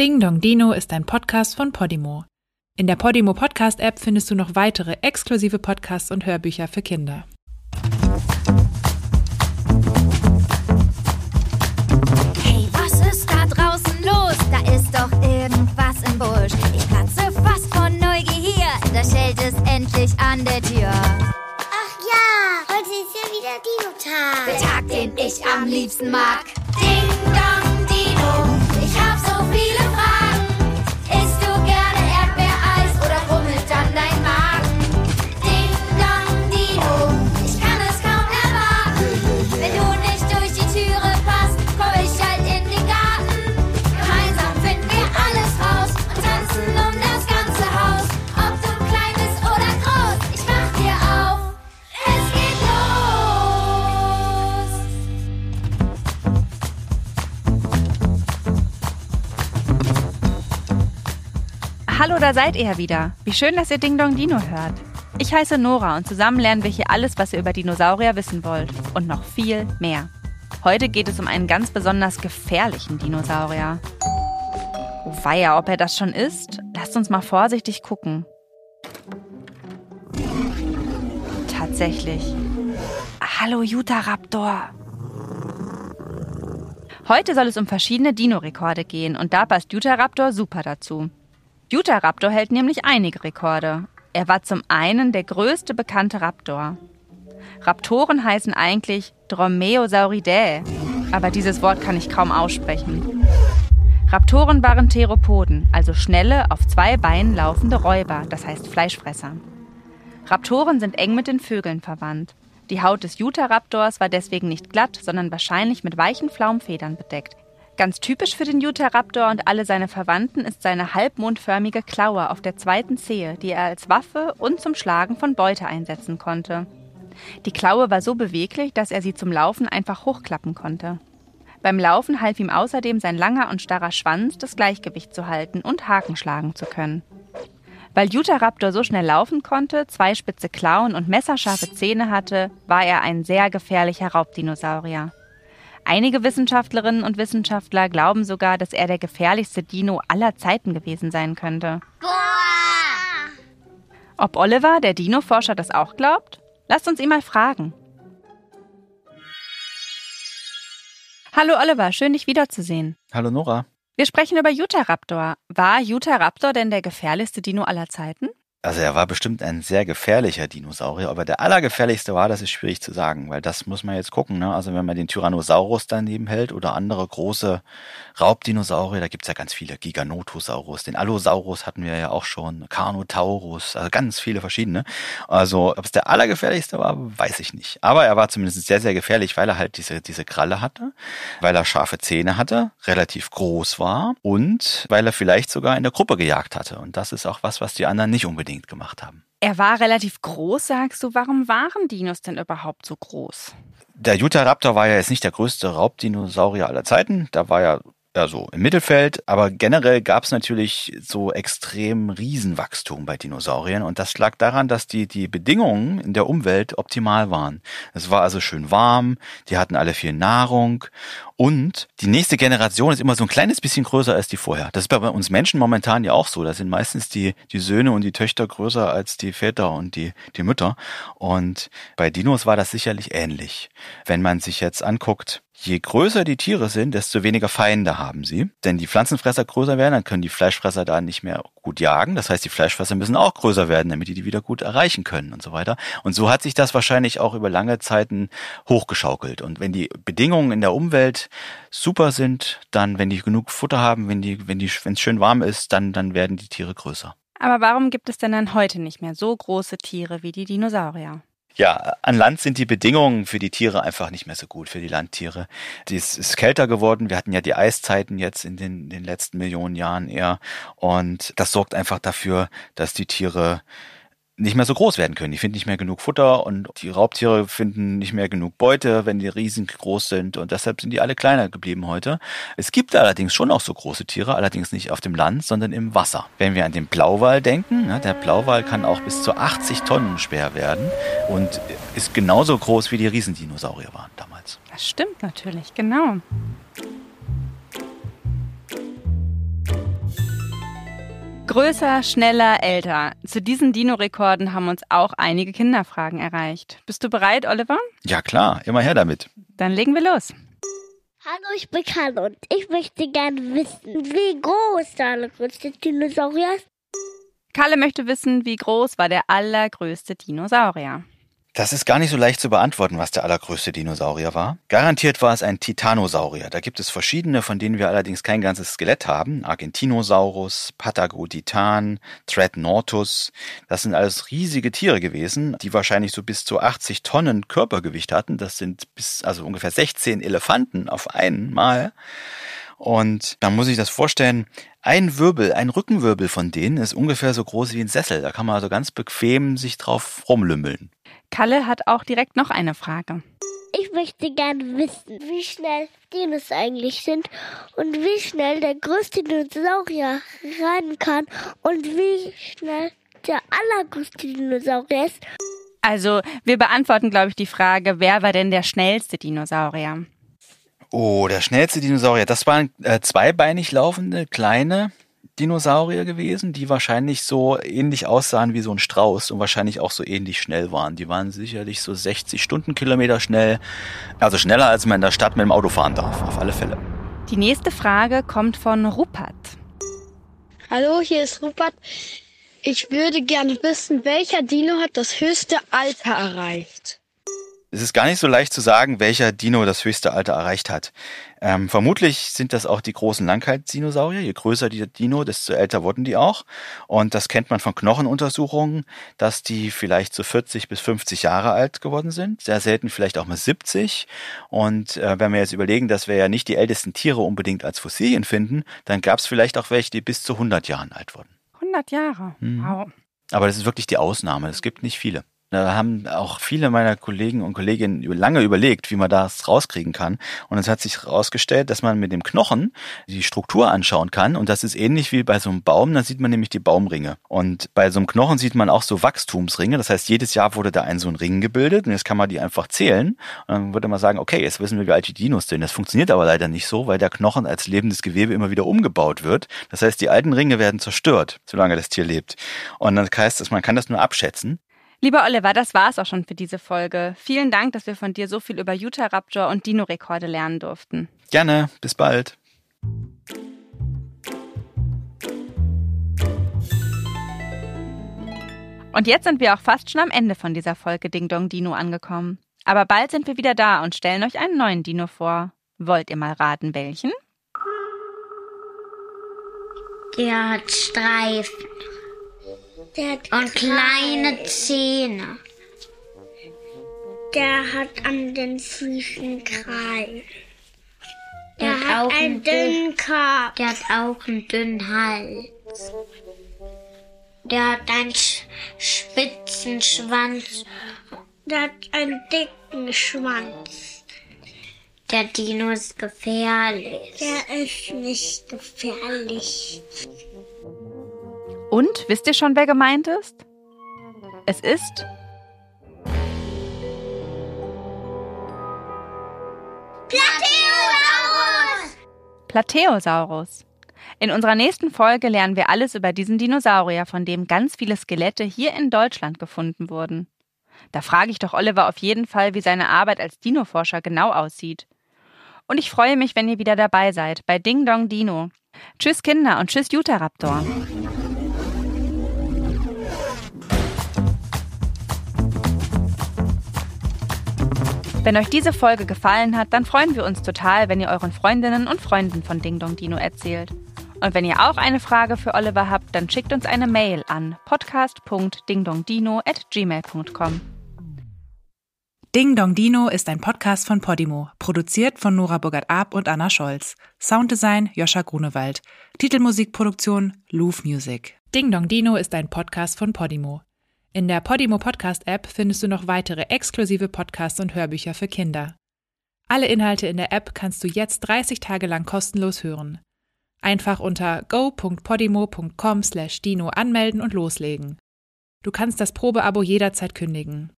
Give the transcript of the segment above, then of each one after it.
Ding Dong Dino ist ein Podcast von Podimo. In der Podimo Podcast App findest du noch weitere exklusive Podcasts und Hörbücher für Kinder. Hey, was ist da draußen los? Da ist doch irgendwas im Busch. Ich platze fast vor Neugier. Da schellt es endlich an der Tür. Ach ja, heute ist ja wieder Dino-Tag. Der Tag, den ich am liebsten mag. Ding Hallo, da seid ihr wieder. Wie schön, dass ihr Ding Dong Dino hört. Ich heiße Nora und zusammen lernen wir hier alles, was ihr über Dinosaurier wissen wollt. Und noch viel mehr. Heute geht es um einen ganz besonders gefährlichen Dinosaurier. Oh weia, ob er das schon ist? Lasst uns mal vorsichtig gucken. Tatsächlich. Hallo Utahraptor. Heute soll es um verschiedene Dino-Rekorde gehen und da passt Utahraptor super dazu. Utahraptor hält nämlich einige Rekorde. Er war zum einen der größte bekannte Raptor. Raptoren heißen eigentlich Dromaeosauridae, aber dieses Wort kann ich kaum aussprechen. Raptoren waren Theropoden, also schnelle, auf zwei Beinen laufende Räuber, das heißt Fleischfresser. Raptoren sind eng mit den Vögeln verwandt. Die Haut des Utahraptors war deswegen nicht glatt, sondern wahrscheinlich mit weichen Flaumfedern bedeckt. Ganz typisch für den Utahraptor und alle seine Verwandten ist seine halbmondförmige Klaue auf der zweiten Zehe, die er als Waffe und zum Schlagen von Beute einsetzen konnte. Die Klaue war so beweglich, dass er sie zum Laufen einfach hochklappen konnte. Beim Laufen half ihm außerdem sein langer und starrer Schwanz, das Gleichgewicht zu halten und Haken schlagen zu können. Weil Utahraptor so schnell laufen konnte, zwei spitze Klauen und messerscharfe Zähne hatte, war er ein sehr gefährlicher Raubdinosaurier. Einige Wissenschaftlerinnen und Wissenschaftler glauben sogar, dass er der gefährlichste Dino aller Zeiten gewesen sein könnte. Ob Oliver, der Dino-Forscher, das auch glaubt? Lasst uns ihn mal fragen. Hallo Oliver, schön dich wiederzusehen. Hallo Nora. Wir sprechen über Utahraptor. War Utahraptor denn der gefährlichste Dino aller Zeiten? Also er war bestimmt ein sehr gefährlicher Dinosaurier, aber der allergefährlichste war, das ist schwierig zu sagen, weil das muss man jetzt gucken. Ne? Also wenn man den Tyrannosaurus daneben hält oder andere große Raubdinosaurier, da gibt's ja ganz viele, Giganotosaurus, den Allosaurus hatten wir ja auch schon, Carnotaurus, also ganz viele verschiedene. Also ob es der allergefährlichste war, weiß ich nicht. Aber er war zumindest sehr, sehr gefährlich, weil er halt diese, diese Kralle hatte, weil er scharfe Zähne hatte, relativ groß war und weil er vielleicht sogar in der Gruppe gejagt hatte. Und das ist auch was, was die anderen nicht unbedingt gemacht haben. Er war relativ groß, sagst du. Warum waren Dinos denn überhaupt so groß? Der Utahraptor war ja jetzt nicht der größte Raubdinosaurier aller Zeiten. Da war ja eher so im Mittelfeld, aber generell gab es natürlich so extrem Riesenwachstum bei Dinosauriern und das lag daran, dass die, die Bedingungen in der Umwelt optimal waren. Es war also schön warm, die hatten alle viel Nahrung und die nächste Generation ist immer so ein kleines bisschen größer als die vorher. Das ist bei uns Menschen momentan ja auch so. Da sind meistens die, die Söhne und die Töchter größer als die Väter und die, die Mütter. Und bei Dinos war das sicherlich ähnlich. Wenn man sich jetzt anguckt, Je größer die Tiere sind, desto weniger Feinde haben sie. Denn die Pflanzenfresser größer werden, dann können die Fleischfresser da nicht mehr gut jagen. Das heißt, die Fleischfresser müssen auch größer werden, damit die die wieder gut erreichen können und so weiter. Und so hat sich das wahrscheinlich auch über lange Zeiten hochgeschaukelt. Und wenn die Bedingungen in der Umwelt super sind, dann, wenn die genug Futter haben, wenn die, wenn die, wenn es schön warm ist, dann, dann werden die Tiere größer. Aber warum gibt es denn dann heute nicht mehr so große Tiere wie die Dinosaurier? Ja, an Land sind die Bedingungen für die Tiere einfach nicht mehr so gut, für die Landtiere. Es ist kälter geworden. Wir hatten ja die Eiszeiten jetzt in den, den letzten Millionen Jahren eher. Und das sorgt einfach dafür, dass die Tiere nicht mehr so groß werden können. Die finden nicht mehr genug Futter und die Raubtiere finden nicht mehr genug Beute, wenn die riesig groß sind und deshalb sind die alle kleiner geblieben heute. Es gibt allerdings schon auch so große Tiere, allerdings nicht auf dem Land, sondern im Wasser. Wenn wir an den Blauwal denken, ne, der Blauwal kann auch bis zu 80 Tonnen schwer werden und ist genauso groß wie die Riesendinosaurier waren damals. Das stimmt natürlich, genau. Größer, schneller, älter. Zu diesen Dino-Rekorden haben uns auch einige Kinderfragen erreicht. Bist du bereit, Oliver? Ja klar, immer her damit. Dann legen wir los. Hallo, ich bin Kalle und ich möchte gerne wissen, wie groß der allergrößte Dinosaurier ist. Kalle möchte wissen, wie groß war der allergrößte Dinosaurier? Das ist gar nicht so leicht zu beantworten, was der allergrößte Dinosaurier war. Garantiert war es ein Titanosaurier. Da gibt es verschiedene, von denen wir allerdings kein ganzes Skelett haben. Argentinosaurus, Patagotitan, Dreadnoughtus. Das sind alles riesige Tiere gewesen, die wahrscheinlich so bis zu 80 Tonnen Körpergewicht hatten. Das sind bis, also ungefähr 16 Elefanten auf einmal. Und dann muss ich das vorstellen, ein Wirbel, ein Rückenwirbel von denen ist ungefähr so groß wie ein Sessel. Da kann man also ganz bequem sich drauf rumlümmeln. Kalle hat auch direkt noch eine Frage. Ich möchte gerne wissen, wie schnell Dinos eigentlich sind und wie schnell der größte Dinosaurier rennen kann und wie schnell der allergrößte Dinosaurier ist. Also, wir beantworten, glaube ich, die Frage, wer war denn der schnellste Dinosaurier? Oh, der schnellste Dinosaurier. Das waren äh, zweibeinig laufende kleine Dinosaurier gewesen, die wahrscheinlich so ähnlich aussahen wie so ein Strauß und wahrscheinlich auch so ähnlich schnell waren. Die waren sicherlich so 60 Stundenkilometer schnell, also schneller als man in der Stadt mit dem Auto fahren darf, auf alle Fälle. Die nächste Frage kommt von Rupert. Hallo, hier ist Rupert. Ich würde gerne wissen, welcher Dino hat das höchste Alter erreicht? Es ist gar nicht so leicht zu sagen, welcher Dino das höchste Alter erreicht hat. Ähm, vermutlich sind das auch die großen Langhalsdinosaurier. Je größer die Dino, desto älter wurden die auch. Und das kennt man von Knochenuntersuchungen, dass die vielleicht so 40 bis 50 Jahre alt geworden sind. Sehr selten vielleicht auch mal 70. Und äh, wenn wir jetzt überlegen, dass wir ja nicht die ältesten Tiere unbedingt als Fossilien finden, dann gab es vielleicht auch welche, die bis zu 100 Jahren alt wurden. 100 Jahre. Mhm. Wow. Aber das ist wirklich die Ausnahme. Es gibt nicht viele. Da haben auch viele meiner Kollegen und Kolleginnen lange überlegt, wie man das rauskriegen kann. Und es hat sich herausgestellt, dass man mit dem Knochen die Struktur anschauen kann. Und das ist ähnlich wie bei so einem Baum. Da sieht man nämlich die Baumringe. Und bei so einem Knochen sieht man auch so Wachstumsringe. Das heißt, jedes Jahr wurde da ein so ein Ring gebildet. Und jetzt kann man die einfach zählen. Und dann würde man sagen, okay, jetzt wissen wir, wie alt die Dinos sind. Das funktioniert aber leider nicht so, weil der Knochen als lebendes Gewebe immer wieder umgebaut wird. Das heißt, die alten Ringe werden zerstört, solange das Tier lebt. Und das heißt, dass man kann das nur abschätzen. Lieber Oliver, das war's auch schon für diese Folge. Vielen Dank, dass wir von dir so viel über Utah Raptor und Dino-Rekorde lernen durften. Gerne, bis bald. Und jetzt sind wir auch fast schon am Ende von dieser Folge Ding Dong Dino angekommen. Aber bald sind wir wieder da und stellen euch einen neuen Dino vor. Wollt ihr mal raten, welchen? Der hat Streifen und kleine Zähne. der hat an den Füßen Krallen. Der Der hat auch einen dünnen Kopf. Der hat auch einen dünnen Hals. Der hat einen sch spitzen Schwanz. Der hat einen dicken Schwanz. Der Dino ist gefährlich. Der ist nicht gefährlich. Und wisst ihr schon, wer gemeint ist? Es ist Plateosaurus! Plateosaurus. In unserer nächsten Folge lernen wir alles über diesen Dinosaurier, von dem ganz viele Skelette hier in Deutschland gefunden wurden. Da frage ich doch Oliver auf jeden Fall, wie seine Arbeit als Dinoforscher genau aussieht. Und ich freue mich, wenn ihr wieder dabei seid bei Ding Dong Dino. Tschüss Kinder und tschüss Jutaraptor. Wenn euch diese Folge gefallen hat, dann freuen wir uns total, wenn ihr euren Freundinnen und Freunden von Ding Dong Dino erzählt. Und wenn ihr auch eine Frage für Oliver habt, dann schickt uns eine Mail an podcast.dingdongdino@gmail.com. Ding Dong Dino ist ein Podcast von Podimo, produziert von Nora Burgert-Ab und Anna Scholz. Sounddesign Joscha Grunewald. Titelmusikproduktion Louvre Music. Ding Dong Dino ist ein Podcast von Podimo. In der Podimo Podcast App findest du noch weitere exklusive Podcasts und Hörbücher für Kinder. Alle Inhalte in der App kannst du jetzt 30 Tage lang kostenlos hören. Einfach unter go.podimo.com/dino anmelden und loslegen. Du kannst das Probeabo jederzeit kündigen.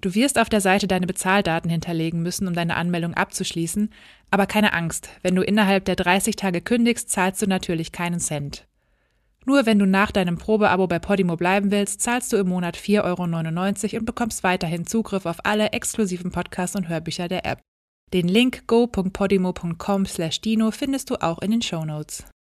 Du wirst auf der Seite deine Bezahldaten hinterlegen müssen, um deine Anmeldung abzuschließen, aber keine Angst, wenn du innerhalb der 30 Tage kündigst, zahlst du natürlich keinen Cent. Nur wenn du nach deinem Probeabo bei Podimo bleiben willst, zahlst du im Monat 4,99 Euro und bekommst weiterhin Zugriff auf alle exklusiven Podcasts und Hörbücher der App. Den Link go.podimo.com/dino findest du auch in den Show Notes.